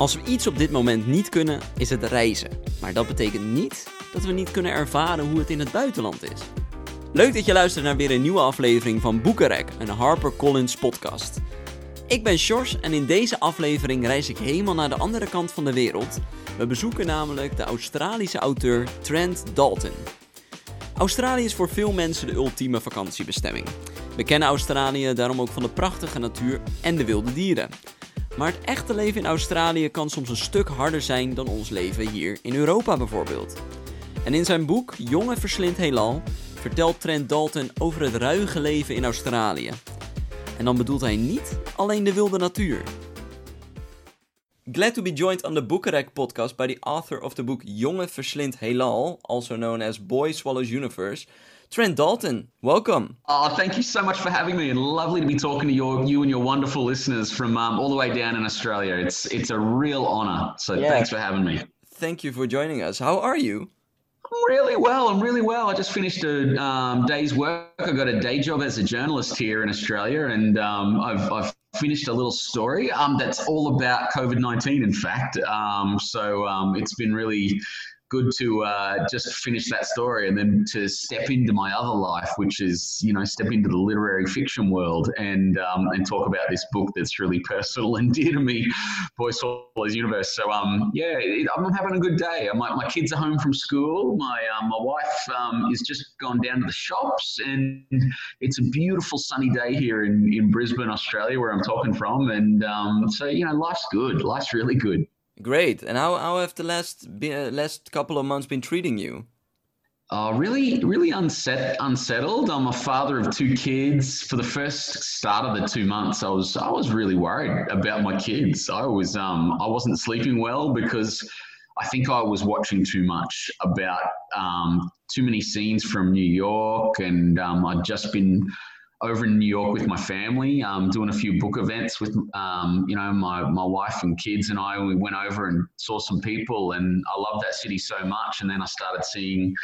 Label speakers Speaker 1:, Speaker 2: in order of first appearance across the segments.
Speaker 1: Als we iets op dit moment niet kunnen, is het reizen. Maar dat betekent niet dat we niet kunnen ervaren hoe het in het buitenland is. Leuk dat je luistert naar weer een nieuwe aflevering van Boekenrek, een HarperCollins podcast. Ik ben Sjors en in deze aflevering reis ik helemaal naar de andere kant van de wereld. We bezoeken namelijk de Australische auteur Trent Dalton. Australië is voor veel mensen de ultieme vakantiebestemming. We kennen Australië daarom ook van de prachtige natuur en de wilde dieren. Maar het echte leven in Australië kan soms een stuk harder zijn dan ons leven hier in Europa bijvoorbeeld. En in zijn boek Jonge Verslind Heelal vertelt Trent Dalton over het ruige leven in Australië. En dan bedoelt hij niet alleen de wilde natuur. Glad to be joined on the Boekenrek podcast by the author of the book Jonge Verslind Heelal, also known as Boy Swallows Universe, Trent Dalton. Welcome.
Speaker 2: Oh, thank you so much for having me, and lovely to be talking to your, you and your wonderful listeners from um, all the way down in Australia. It's it's a real honor. So yeah. thanks for having me.
Speaker 1: Thank you for joining us. How are you?
Speaker 2: I'm really well. I'm really well. I just finished a um, day's work. I got a day job as a journalist here in Australia, and um, I've, I've finished a little story um, that's all about COVID 19, in fact. Um, so um, it's been really good to uh, just finish that story and then to step into my other life, which is you know step into the literary fiction world and um, and talk about this book that's really personal and dear to me, Boy Swallows Universe. So um yeah, it, I'm having a good day. My, my kids are home from school. My um, my wife um, is just gone down to the shops, and it's a beautiful sunny day here in in Brisbane, Australia, where I'm talking from. And um, so you know, life's good. Life's really good.
Speaker 1: Great. And how, how have the last be, uh, last couple of months been treating you?
Speaker 2: Uh, really, really unset, unsettled. I'm a father of two kids. For the first start of the two months, I was I was really worried about my kids. I was um I wasn't sleeping well because I think I was watching too much about um, too many scenes from New York, and um, I'd just been over in New York with my family, um, doing a few book events with, um, you know, my, my wife and kids and I. We went over and saw some people, and I love that city so much. And then I started seeing,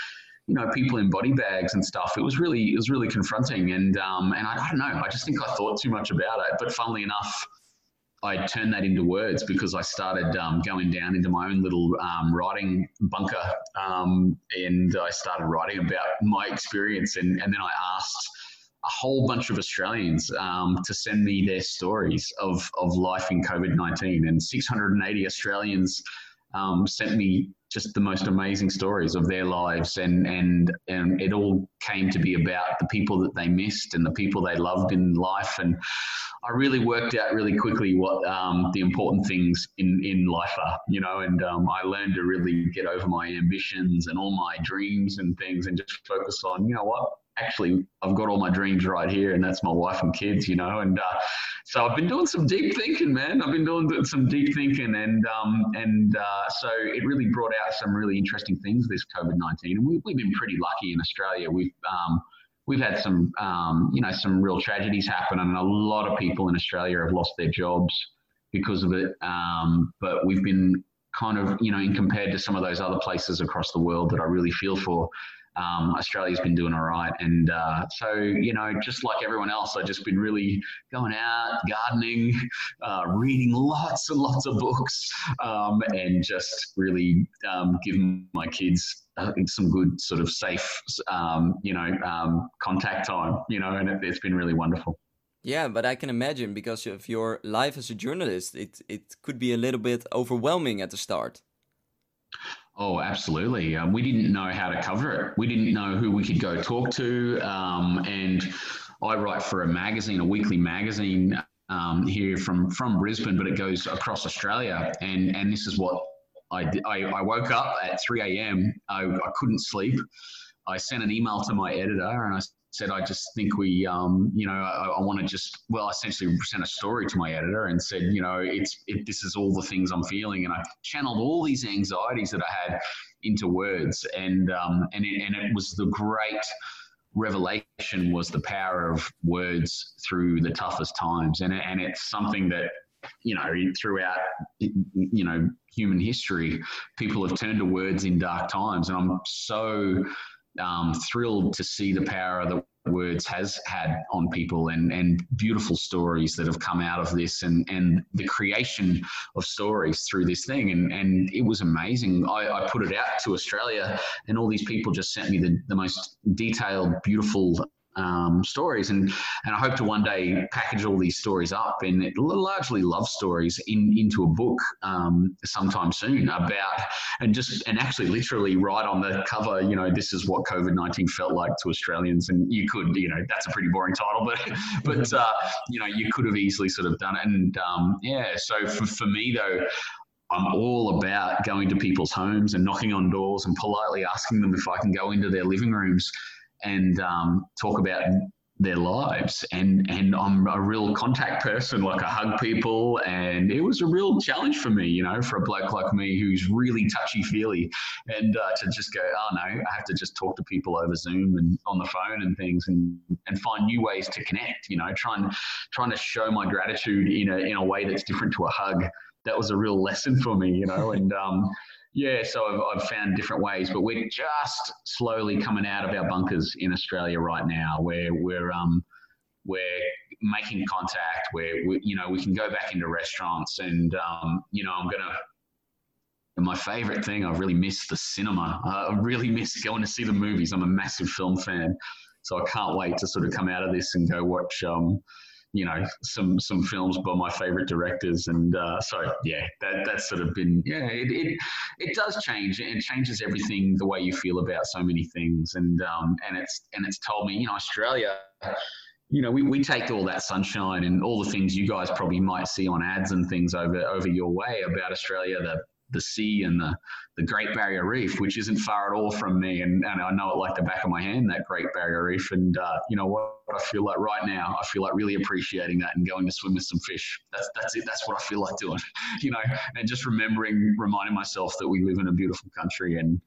Speaker 2: you know, people in body bags and stuff. It was really, it was really confronting. And um, and I, I don't know, I just think I thought too much about it. But funnily enough, I turned that into words because I started um, going down into my own little um, writing bunker, um, and I started writing about my experience. And, and then I asked a whole bunch of Australians um, to send me their stories of, of life in COVID 19. And 680 Australians um, sent me just the most amazing stories of their lives. And, and, and it all came to be about the people that they missed and the people they loved in life. And I really worked out really quickly what um, the important things in, in life are, you know, and um, I learned to really get over my ambitions and all my dreams and things and just focus on, you know what, actually I've got all my dreams right here, and that's my wife and kids, you know. And uh, so I've been doing some deep thinking, man. I've been doing some deep thinking, and um, and uh, so it really brought out some really interesting things. This COVID nineteen, and we, we've been pretty lucky in Australia. We've um, we've had some um, you know some real tragedies happen, and a lot of people in Australia have lost their jobs because of it. Um, but we've been kind of you know in compared to some of those other places across the world that I really feel for um, Australia's been doing all right. And uh, so, you know, just like everyone else, I've just been really going out, gardening, uh, reading lots and lots of books, um, and just really um, giving my kids uh, some good sort of safe, um, you know, um, contact time, you know, and it, it's been really wonderful.
Speaker 1: Yeah, but I can imagine because of your life as a journalist, it, it could be a little bit overwhelming at the start.
Speaker 2: Oh, absolutely. Um, we didn't know how to cover it. We didn't know who we could go talk to. Um, and I write for a magazine, a weekly magazine um, here from, from Brisbane, but it goes across Australia. And, and this is what I, I, I woke up at 3 a.m. I, I couldn't sleep. I sent an email to my editor and I said, I just think we, um, you know, I, I want to just, well, essentially sent a story to my editor and said, you know, it's, it, this is all the things I'm feeling. And I channeled all these anxieties that I had into words. And, um, and, it, and it was the great revelation was the power of words through the toughest times. And, and it's something that, you know, throughout, you know, human history, people have turned to words in dark times. And I'm so, um, thrilled to see the power that words has had on people and and beautiful stories that have come out of this and and the creation of stories through this thing. And and it was amazing. I, I put it out to Australia and all these people just sent me the, the most detailed beautiful um, stories, and and I hope to one day package all these stories up and largely love stories in into a book um, sometime soon about and just and actually literally write on the cover, you know, this is what COVID nineteen felt like to Australians, and you could, you know, that's a pretty boring title, but but uh, you know, you could have easily sort of done it, and um, yeah, so for, for me though. I'm all about going to people's homes and knocking on doors and politely asking them if I can go into their living rooms and um, talk about their lives. And and I'm a real contact person like I hug people and it was a real challenge for me you know for a bloke like me who's really touchy feely and uh, to just go oh no I have to just talk to people over Zoom and on the phone and things and and find new ways to connect you know trying trying to show my gratitude in a in a way that's different to a hug. That was a real lesson for me you know and um yeah, so I've, I've, found different ways, but we're just slowly coming out of our bunkers in Australia right now, where we're um, we're making contact, where we, you know we can go back into restaurants, and um, you know I'm gonna. My favorite thing, I really miss the cinema. I really miss going to see the movies. I'm a massive film fan, so I can't wait to sort of come out of this and go watch um, you know some some films by my favorite directors. And uh, so yeah that that's sort of been yeah it, it it does change. It changes everything the way you feel about so many things. And um and it's and it's told me you know Australia you know, we, we take all that sunshine and all the things you guys probably might see on ads and things over over your way about Australia, the the sea and the, the Great Barrier Reef, which isn't far at all from me. And, and I know it like the back of my hand, that Great Barrier Reef. And uh, you know what I feel like right now, I feel like really appreciating that and going to swim with some fish. That's, that's it. That's what I feel like doing, you know, and just remembering, reminding myself that we live in a beautiful country and,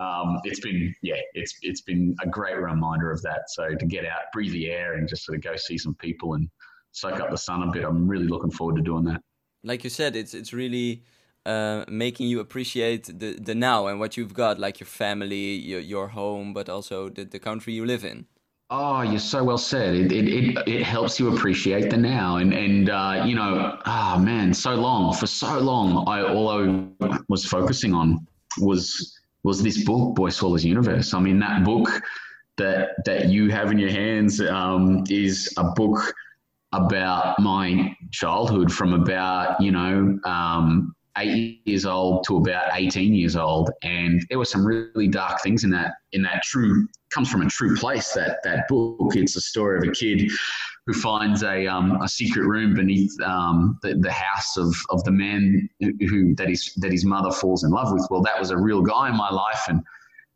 Speaker 2: um, it's been yeah it's it's been a great reminder of that so to get out breathe the air and just sort of go see some people and soak up the sun a bit i'm really looking forward to doing that
Speaker 1: like you said it's it's really uh, making you appreciate the, the now and what you've got, like your family, your, your home, but also the, the country you live in.
Speaker 2: Oh, you're so well said. It, it, it, it helps you appreciate the now. And, and uh, you know, oh man, so long, for so long, I all I was focusing on was was this book, Boy Swallows Universe. I mean, that book that that you have in your hands um, is a book about my childhood from about, you know, um, eight years old to about 18 years old and there were some really dark things in that in that true comes from a true place that that book it's a story of a kid who finds a, um, a secret room beneath um, the, the house of, of the man who that his that his mother falls in love with well that was a real guy in my life and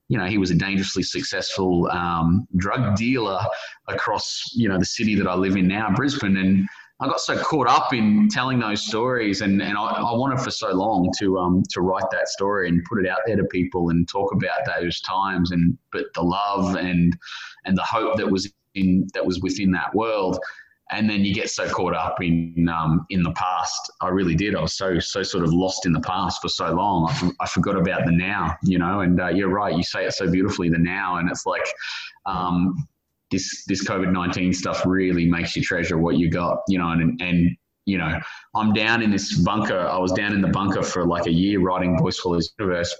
Speaker 2: you know, he was a dangerously successful um, drug dealer across, you know, the city that I live in now, Brisbane. And I got so caught up in telling those stories, and, and I, I, wanted for so long to um to write that story and put it out there to people and talk about those times and but the love and and the hope that was in that was within that world, and then you get so caught up in um, in the past. I really did. I was so so sort of lost in the past for so long. I, I forgot about the now, you know. And uh, you're right. You say it so beautifully, the now, and it's like. Um, this this COVID nineteen stuff really makes you treasure what you got, you know, and and you know, I'm down in this bunker. I was down in the bunker for like a year writing Boy Swallows Universe,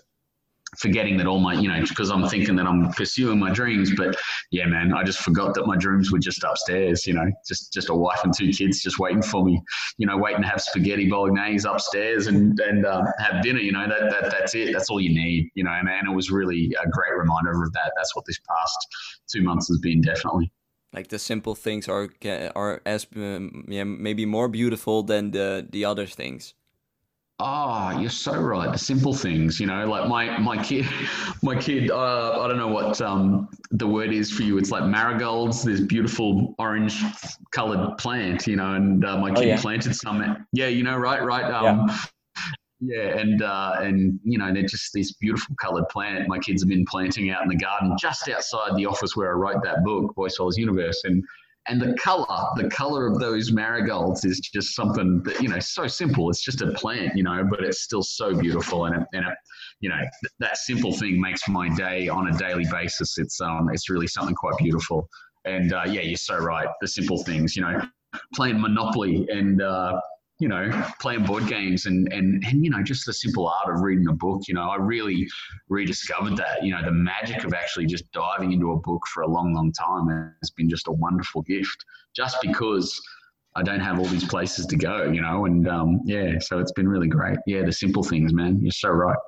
Speaker 2: forgetting that all my, you know, because I'm thinking that I'm pursuing my dreams. But yeah, man, I just forgot that my dreams were just upstairs, you know, just just a wife and two kids just waiting for me, you know, waiting to have spaghetti bolognese upstairs and and uh, have dinner. You know, that, that that's it. That's all you need, you know. And, it was really a great reminder of that. That's what this past two months has been, definitely.
Speaker 1: Like the simple things are are as um, yeah maybe more beautiful than the the other things.
Speaker 2: Oh, you're so right. The simple things, you know, like my my kid, my kid. Uh, I don't know what um, the word is for you. It's like marigolds. This beautiful orange colored plant, you know, and uh, my oh, kid oh, yeah. planted some. Yeah, you know, right, right. Um, yeah. Yeah, and uh, and you know they're just this beautiful coloured plant. My kids have been planting out in the garden just outside the office where I wrote that book, Boy Swallows Universe, and and the color, the color of those marigolds is just something that you know so simple. It's just a plant, you know, but it's still so beautiful, and it, and it, you know that simple thing makes my day on a daily basis. It's um it's really something quite beautiful. And uh, yeah, you're so right. The simple things, you know, playing Monopoly and uh, you know, playing board games and, and, and, you know, just the simple art of reading a book. You know, I really rediscovered that, you know, the magic of actually just diving into a book for a long, long time has been just a wonderful gift just because I don't have all these places to go, you know, and um, yeah, so it's been really great. Yeah, the simple things, man. You're so right.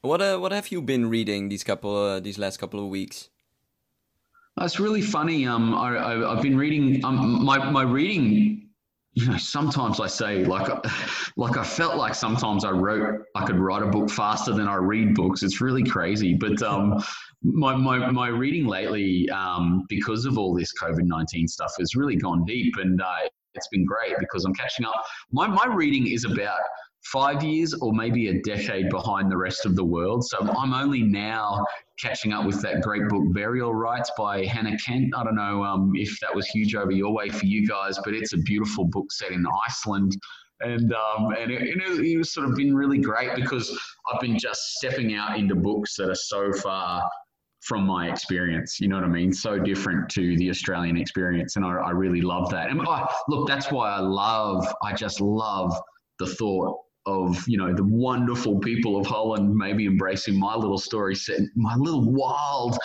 Speaker 1: What uh, what have you been reading these couple uh, these last couple of weeks?
Speaker 2: It's really funny. Um, I, have been reading. Um, my my reading you know, sometimes I say like, like I felt like sometimes I wrote, I could write a book faster than I read books. It's really crazy. But um, my, my, my reading lately, um, because of all this COVID 19 stuff, has really gone deep. And uh, it's been great because I'm catching up. My, my reading is about five years or maybe a decade behind the rest of the world. So I'm only now catching up with that great book, Burial Rites by Hannah Kent. I don't know um, if that was huge over your way for you guys, but it's a beautiful book set in Iceland. And um, and it, it, it's sort of been really great because I've been just stepping out into books that are so far from my experience. You know what I mean? So different to the Australian experience, and I, I really love that. And oh, look, that's why I love. I just love the thought of you know the wonderful people of Holland maybe embracing my little story set, my little wild,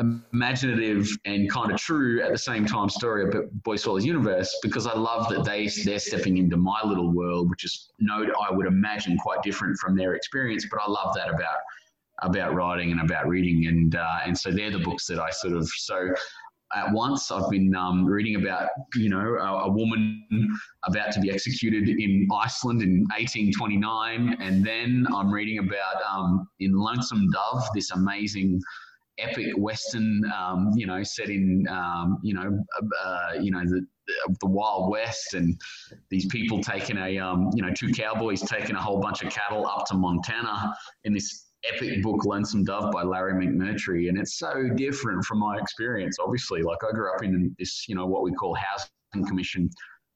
Speaker 2: imaginative and kind of true at the same time story about Boy Swallows universe because I love that they they're stepping into my little world, which is no I would imagine quite different from their experience, but I love that about about writing and about reading. And uh, and so they're the books that I sort of so at once. I've been um, reading about, you know, a, a, woman about to be executed in Iceland in 1829, and then I'm reading about um, in Lonesome Dove, this amazing epic western, um, you know, set in, um, you know, uh, you know the the Wild West and these people taking a, um, you know, two cowboys taking a whole bunch of cattle up to Montana in this epic book Lonesome Dove by Larry McMurtry. And it's so different from my experience, obviously. Like I grew up in this, you know, what we call housing commission,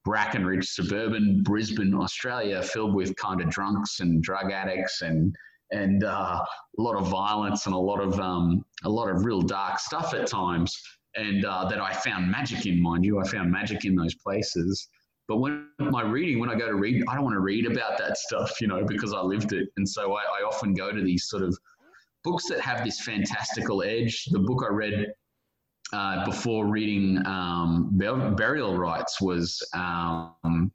Speaker 2: Bracken Ridge, suburban Brisbane, Australia, filled with kind of drunks and drug addicts and and uh, a lot of violence and a lot of um, a lot of real dark stuff at times. And uh, that I found magic in, mind you. I found magic in those places. But when my reading, when I go to read, I don't want to read about that stuff, you know, because I lived it. And so I, I often go to these sort of books that have this fantastical edge. The book I read uh, before reading um, Burial Rites was um,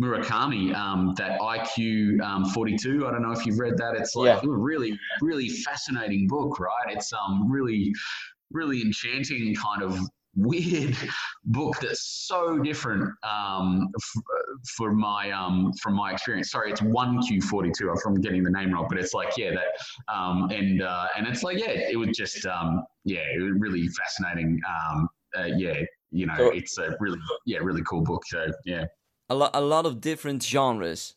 Speaker 2: Murakami, um, that IQ um, 42. I don't know if you've read that. It's like yeah. a really, really fascinating book, right? It's um, really, really enchanting kind of weird book that's so different um, f- for my um, from my experience. Sorry, it's one Q forty two. I'm from getting the name wrong, but it's like yeah that um, and uh, and it's like yeah it was just um, yeah it was really fascinating. Um, uh, yeah, you know so, it's a really yeah really cool book. So yeah,
Speaker 1: a lot a lot of different genres.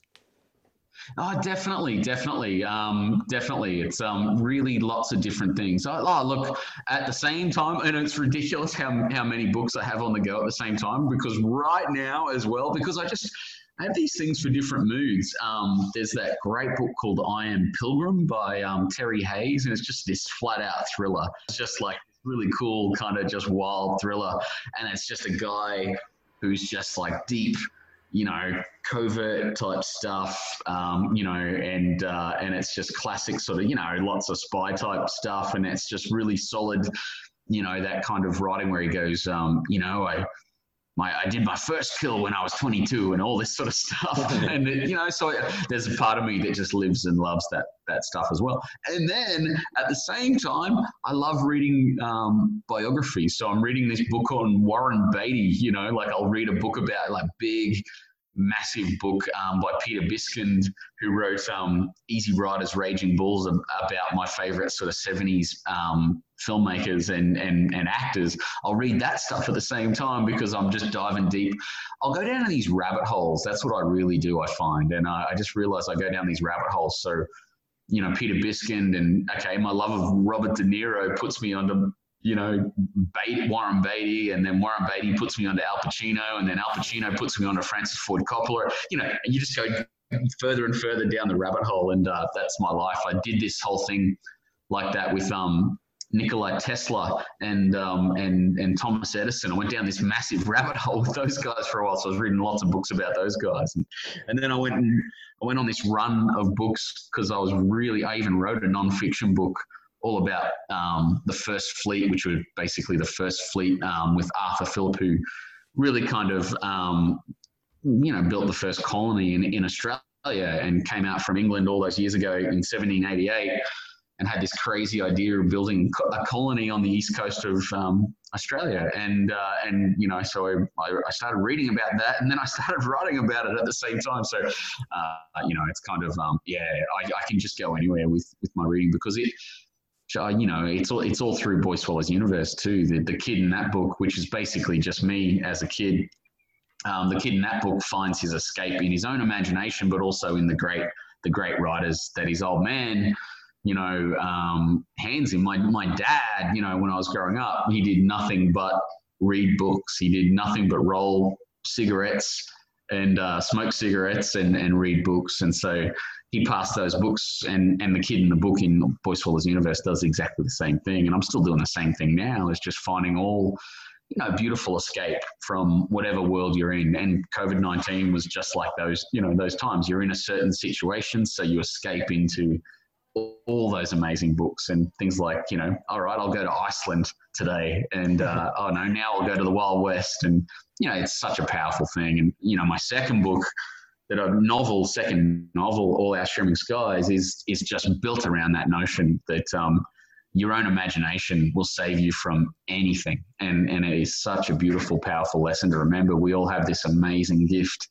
Speaker 2: Oh, definitely, definitely, um, definitely. It's um, really lots of different things. Oh, oh, look, at the same time, and it's ridiculous how how many books I have on the go at the same time. Because right now, as well, because I just I have these things for different moods. Um, there's that great book called I Am Pilgrim by um, Terry Hayes, and it's just this flat out thriller. It's just like really cool, kind of just wild thriller, and it's just a guy who's just like deep you know, covert type stuff, um, you know, and uh, and it's just classic sort of, you know, lots of spy type stuff, and it's just really solid, you know, that kind of writing where he goes, um, you know, I. My, I did my first kill when I was 22 and all this sort of stuff. and, you know, so there's a part of me that just lives and loves that, that stuff as well. And then at the same time, I love reading um, biographies. So I'm reading this book on Warren Beatty, you know, like I'll read a book about like big massive book um, by Peter Biskind, who wrote um, Easy Riders, Raging Bulls, about my favorite sort of 70s um, filmmakers and, and, and actors. I'll read that stuff at the same time because I'm just diving deep. I'll go down these rabbit holes. That's what I really do, I find. And I, I just realize I go down these rabbit holes. So, you know, Peter Biskind and, okay, my love of Robert De Niro puts me onto you know, Beatty, Warren Beatty, and then Warren Beatty puts me onto Al Pacino, and then Al Pacino puts me onto Francis Ford Coppola. You know, you just go further and further down the rabbit hole, and uh, that's my life. I did this whole thing like that with um, Nikola Tesla and um, and and Thomas Edison. I went down this massive rabbit hole with those guys for a while. So I was reading lots of books about those guys, and, and then I went and I went on this run of books because I was really. I even wrote a non-fiction book all about um, the first fleet, which was basically the first fleet um, with Arthur Phillip, who really kind of um, you know built the first colony in, in Australia and came out from England all those years ago in 1788 and had this crazy idea of building a colony on the east coast of um, Australia. And uh, and you know, so I, I started reading about that, and then I started writing about it at the same time. So uh, you know, it's kind of um, yeah, I, I can just go anywhere with with my reading because it. You know, it's all it's all through Boy Swallows universe too. The the kid in that book, which is basically just me as a kid, um, the kid in that book finds his escape in his own imagination, but also in the great the great writers that his old man you know, um, hands him. My, my dad, you know, when I was growing up, he did nothing but read books. He did nothing but roll cigarettes and uh, smoke cigarettes and, and read books. And so he passed those books, and, and the kid in the book in Boy Swallows Universe does exactly the same thing. And I'm still doing the same thing now. It's just finding all, you know, beautiful escape from whatever world you're in. And COVID 19 was just like those, you know, those times. You're in a certain situation, so you escape into all those amazing books and things like you know all right i'll go to iceland today and uh, oh no now i'll go to the wild west and you know it's such a powerful thing and you know my second book that a novel second novel all our shimmering skies is is just built around that notion that um, your own imagination will save you from anything and and it is such a beautiful powerful lesson to remember we all have this amazing gift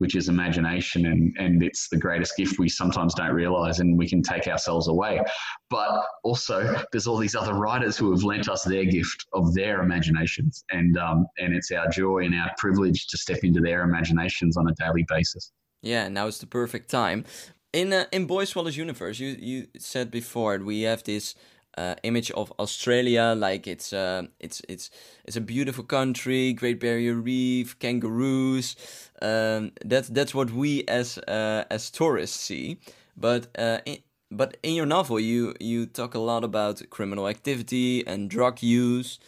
Speaker 2: which is imagination. And, and it's the greatest gift we sometimes don't realize and we can take ourselves away. But also, there's all these other writers who have lent us their gift of their imaginations. And, um, and it's our joy and our privilege to step into their imaginations on a daily basis.
Speaker 1: Yeah, now it's the perfect time. In uh, in Boy Swallows universe, you you said before we have this uh, image of Australia, like it's uh, it's it's it's a beautiful country, Great Barrier Reef, kangaroos. Um, that's that's what we as uh, as tourists see. But uh, in, but in your novel, you you talk a lot about criminal activity and drug use.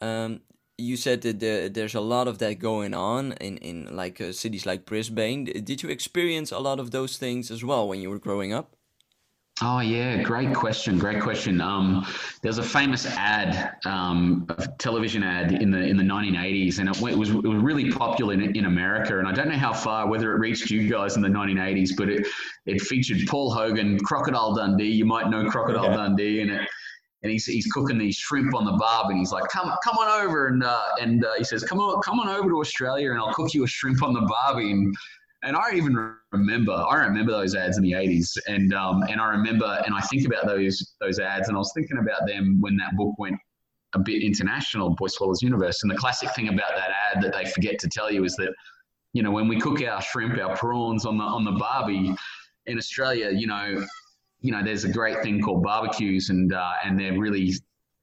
Speaker 1: Um, you said that there, there's a lot of that going on in in like uh, cities like Brisbane. Did you experience a lot of those things as well when you were growing up?
Speaker 2: Oh yeah, great question. Great question. Um, there's a famous ad, um, a television ad in the in the 1980s, and it, went, it, was it was really popular in, in America. And I don't know how far, whether it reached you guys in the 1980s, but it it featured Paul Hogan, Crocodile Dundee. You might know Crocodile yeah. Dundee, and it and he's, he's cooking these shrimp on the barb, and he's like, "Come come on over," and uh, and uh, he says, "Come on come on over to Australia, and I'll cook you a shrimp on the barbie." And and I even remember I remember those ads in the 80s and um, and I remember and I think about those those ads and I was thinking about them when that book went a bit international Boy Swallows Universe and the classic thing about that ad that they forget to tell you is that you know when we cook our shrimp our prawns on the on the barbie in Australia you know you know there's a great thing called barbecues and uh, and they're really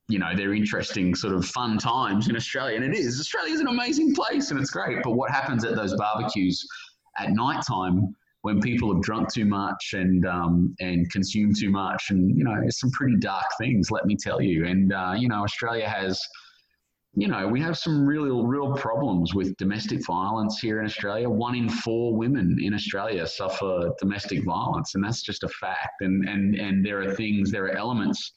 Speaker 2: you know they're interesting sort of fun times in Australia and it is Australia is an amazing place and it's great but what happens at those barbecues at night time when people have drunk too much and um, and consumed too much, and you know, it's some pretty dark things. Let me tell you. And uh, you know, Australia has, you know, we have some real real problems with domestic violence here in Australia. One in four women in Australia suffer domestic violence, and that's just a fact. And and and there are things, there are elements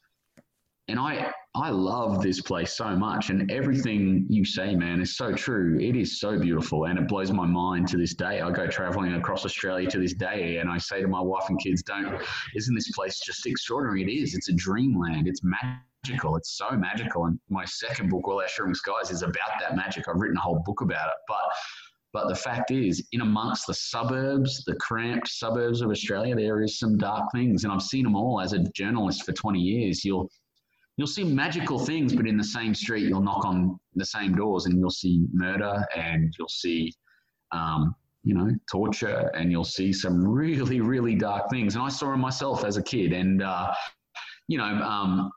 Speaker 2: and I I love this place so much, and everything you say, man, is so true. It is so beautiful, and it blows my mind to this day. I go traveling across Australia to this day, and I say to my wife and kids, "Don't, isn't this place just extraordinary? It is. It's a dreamland. It's magical. It's so magical." And my second book, All Shooting Skies, is about that magic. I've written a whole book about it, but. But the fact is, in amongst the suburbs, the cramped suburbs of Australia, there is some dark things, and I've seen them all as a journalist for 20 years. You'll you'll see magical things, but in the same street, you'll knock on the same doors and you'll see murder and you'll see, um, you know, torture and you'll see some really, really dark things. And I saw them myself as a kid. And, uh, you know, um,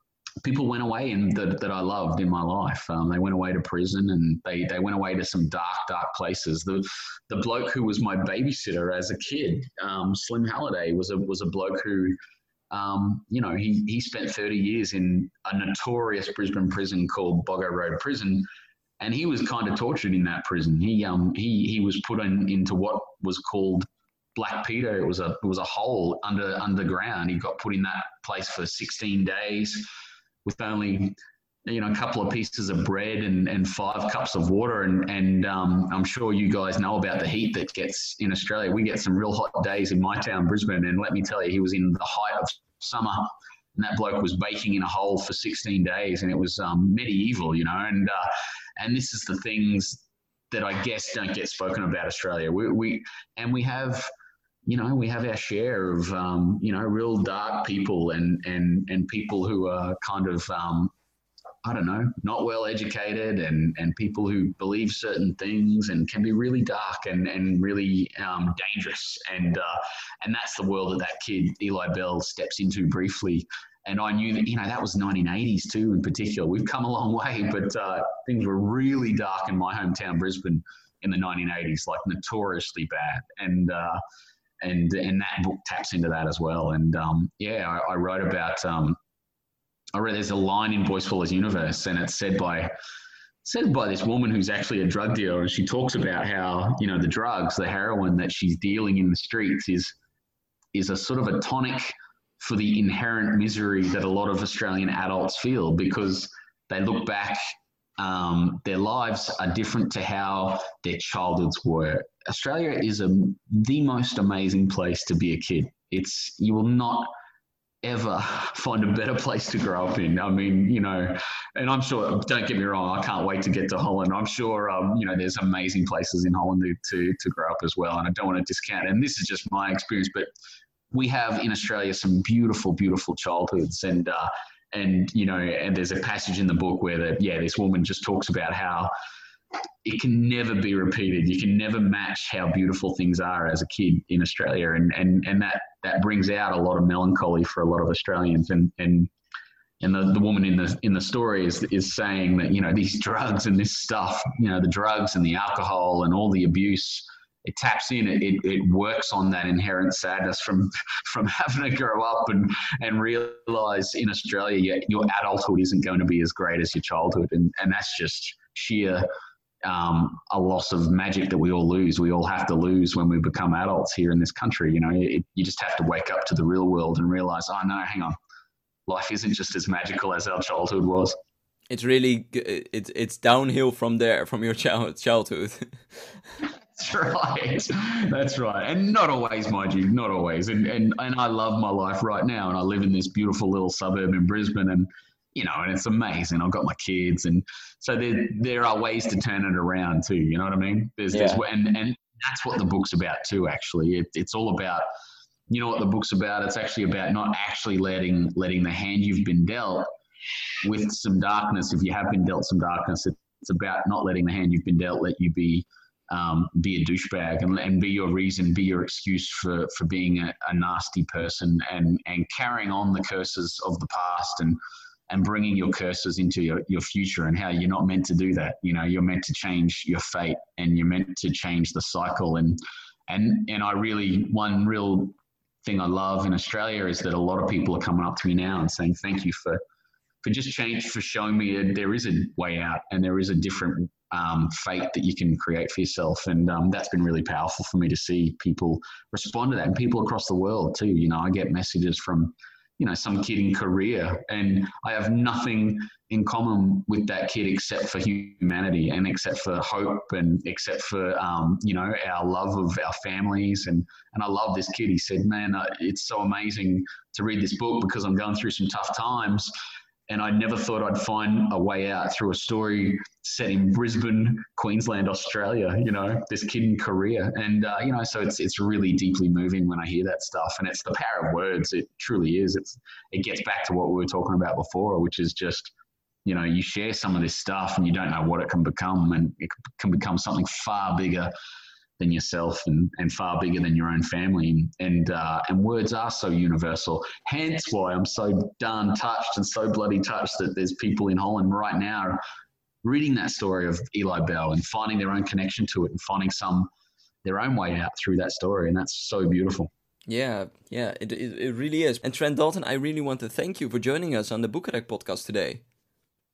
Speaker 2: people went away and that, that I loved in my life. Um, they went away to prison and they, they went away to some dark, dark places. The the bloke who was my babysitter as a kid, um, Slim Halliday, was a was a bloke who, um, you know, he he spent 30 years in a notorious Brisbane prison called Boggo Road Prison. And he was kind of tortured in that prison. He um he he was put in, into what was called Black Peter. It was a it was a hole under underground. He got put in that place for 16 days with only you know a couple of pieces of bread and, and five cups of water and and um, I'm sure you guys know about the heat that gets in Australia. We get some real hot days in my town, Brisbane, and let me tell you, he was in the height of summer, and that bloke was baking in a hole for 16 days, and it was um, medieval, you know. And uh, and this is the things that I guess don't get spoken about Australia. We, we and we have you know, we have our share of, um, you know, real dark people and, and, and people who are kind of, um, I don't know, not well educated and, and people who believe certain things and can be really dark and, and really um, dangerous. And, uh, and that's the world that that kid, Eli Bell, steps into briefly. And I knew that, you know, that was 1980s too, in particular. We've come a long way, but uh, things were really dark in my hometown, Brisbane, in the 1980s, like notoriously bad. And, uh, and and that book taps into that as well. And um, yeah, I, I, wrote about. Um, I read there's a line in Boy Swallows Universe, and it's said by said by this woman who's actually a drug dealer, and she talks about how you know the drugs, the heroin that she's dealing in the streets is is a sort of a tonic for the inherent misery that a lot of Australian adults feel because they look back um, their lives are different to how their childhoods were. Australia is a, the most amazing place to be a kid. It's you will not ever find a better place to grow up in. I mean, you know, and I'm sure. Don't get me wrong. I can't wait to get to Holland. I'm sure, um, you know, there's amazing places in Holland to, to to grow up as well. And I don't want to discount. And this is just my experience, but we have in Australia some beautiful, beautiful childhoods and. Uh, and you know, and there's a passage in the book where the yeah, this woman just talks about how it can never be repeated. You can never match how beautiful things are as a kid in Australia, and and and that that brings out a lot of melancholy for a lot of Australians, and and and the, the woman in the in the story is is saying that you know these drugs and this stuff, you know, the drugs and the alcohol and all the abuse it taps in, it, it, works on that inherent sadness from from having to grow up and and realize in Australia your, your adulthood isn't going to be as great as your childhood, and and that's just sheer um, a loss of magic that we all lose. We all have to lose when we become adults here in this country. You know, it, you just have to wake up to the real world and realize, oh no, hang on, life isn't just as magical as our childhood was.
Speaker 1: It's really it's it's downhill from there from your child childhood.
Speaker 2: That's right. That's right. And not always, mind you, not always. And, and and I love my life right now. And I live in this beautiful little suburb in Brisbane and you know, and it's amazing. I've got my kids and so there there are ways to turn it around too, you know what I mean? There's yeah. there's and and that's what the book's about too, actually. It, it's all about you know what the book's about? It's actually about not actually letting letting the hand you've been dealt with some darkness. If you have been dealt some darkness, it's about not letting the hand you've been dealt let you be um, be a douchebag and, and be your reason, be your excuse for, for being a, a, nasty person and, and carrying on the curses of the past and, and bringing your curses into your, your future and how you're not meant to do that. You know, you're meant to change your fate and you're meant to change the cycle. And, and, and I really, one real thing I love in Australia is that a lot of people are coming up to me now and saying, thank you for, for just change, for showing me that there is a way out and there is a different um, fate that you can create for yourself. And um, that's been really powerful for me to see people respond to that and people across the world too. You know, I get messages from, you know, some kid in Korea and I have nothing in common with that kid except for humanity and except for hope and except for, um, you know, our love of our families. And, and I love this kid. He said, man, uh, it's so amazing to read this book because I'm going through some tough times and I never thought I'd find a way out through a story set in Brisbane, Queensland, Australia. You know, this kid in Korea, and uh, you know, so it's it's really deeply moving when I hear that stuff, and it's the power of words. It truly is. It's it gets back to what we were talking about before, which is just you know, you share some of this stuff and you don't know what it can become, and it can become something far bigger than yourself and, and far bigger than your own family. And uh, and words are so universal. Hence why I'm so darn touched and so bloody touched that there's people in Holland right now reading that story of Eli Bell and finding their own connection to it and finding some their own way out through that story. And that's so beautiful.
Speaker 1: Yeah, yeah, it, it, it really is. And Trent Dalton, I really want to thank you for joining us on the Boekenrek podcast today.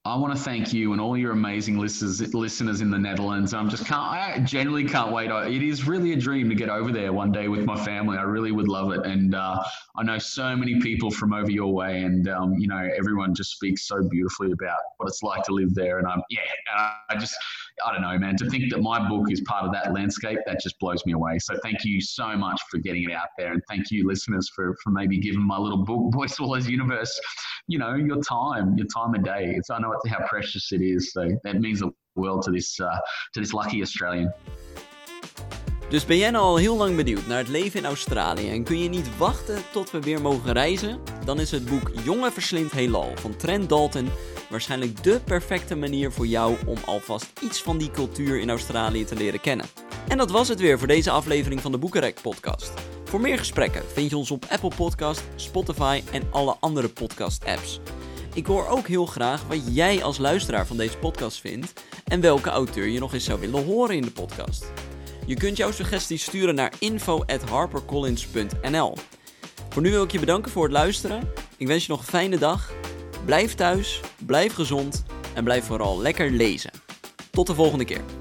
Speaker 2: I want to thank you and all your amazing listeners listeners in the Netherlands. I'm just can't I genuinely can't wait. It is really a dream to get over there one day with my family. I really would love it, and uh, I know so many people from over your way, and um, you know everyone just speaks so beautifully about what it's like to live there. And I'm yeah, I just I don't know, man. To think that my book is part of that landscape, that just blows me away. So thank you so much for getting it out there, and thank you, listeners, for for maybe giving my little book, Boy Swallows Universe, you know, your time, your time of day. It's I know how precious it is. So that means the world to this uh, to this lucky Australian.
Speaker 1: Dus ben jij nou al heel lang benieuwd naar het leven in Australië en kun je niet wachten tot we weer mogen reizen? Dan is het boek Jonge Verslind Heelal van Trent Dalton waarschijnlijk de perfecte manier voor jou om alvast iets van die cultuur in Australië te leren kennen. En dat was het weer voor deze aflevering van de Boekenrek podcast. Voor meer gesprekken vind je ons op Apple Podcast, Spotify en alle andere podcast apps. Ik hoor ook heel graag wat jij als luisteraar van deze podcast vindt en welke auteur je nog eens zou willen horen in de podcast. Je kunt jouw suggesties sturen naar info@harpercollins.nl. Voor nu wil ik je bedanken voor het luisteren. Ik wens je nog een fijne dag. Blijf thuis, blijf gezond en blijf vooral lekker lezen. Tot de volgende keer.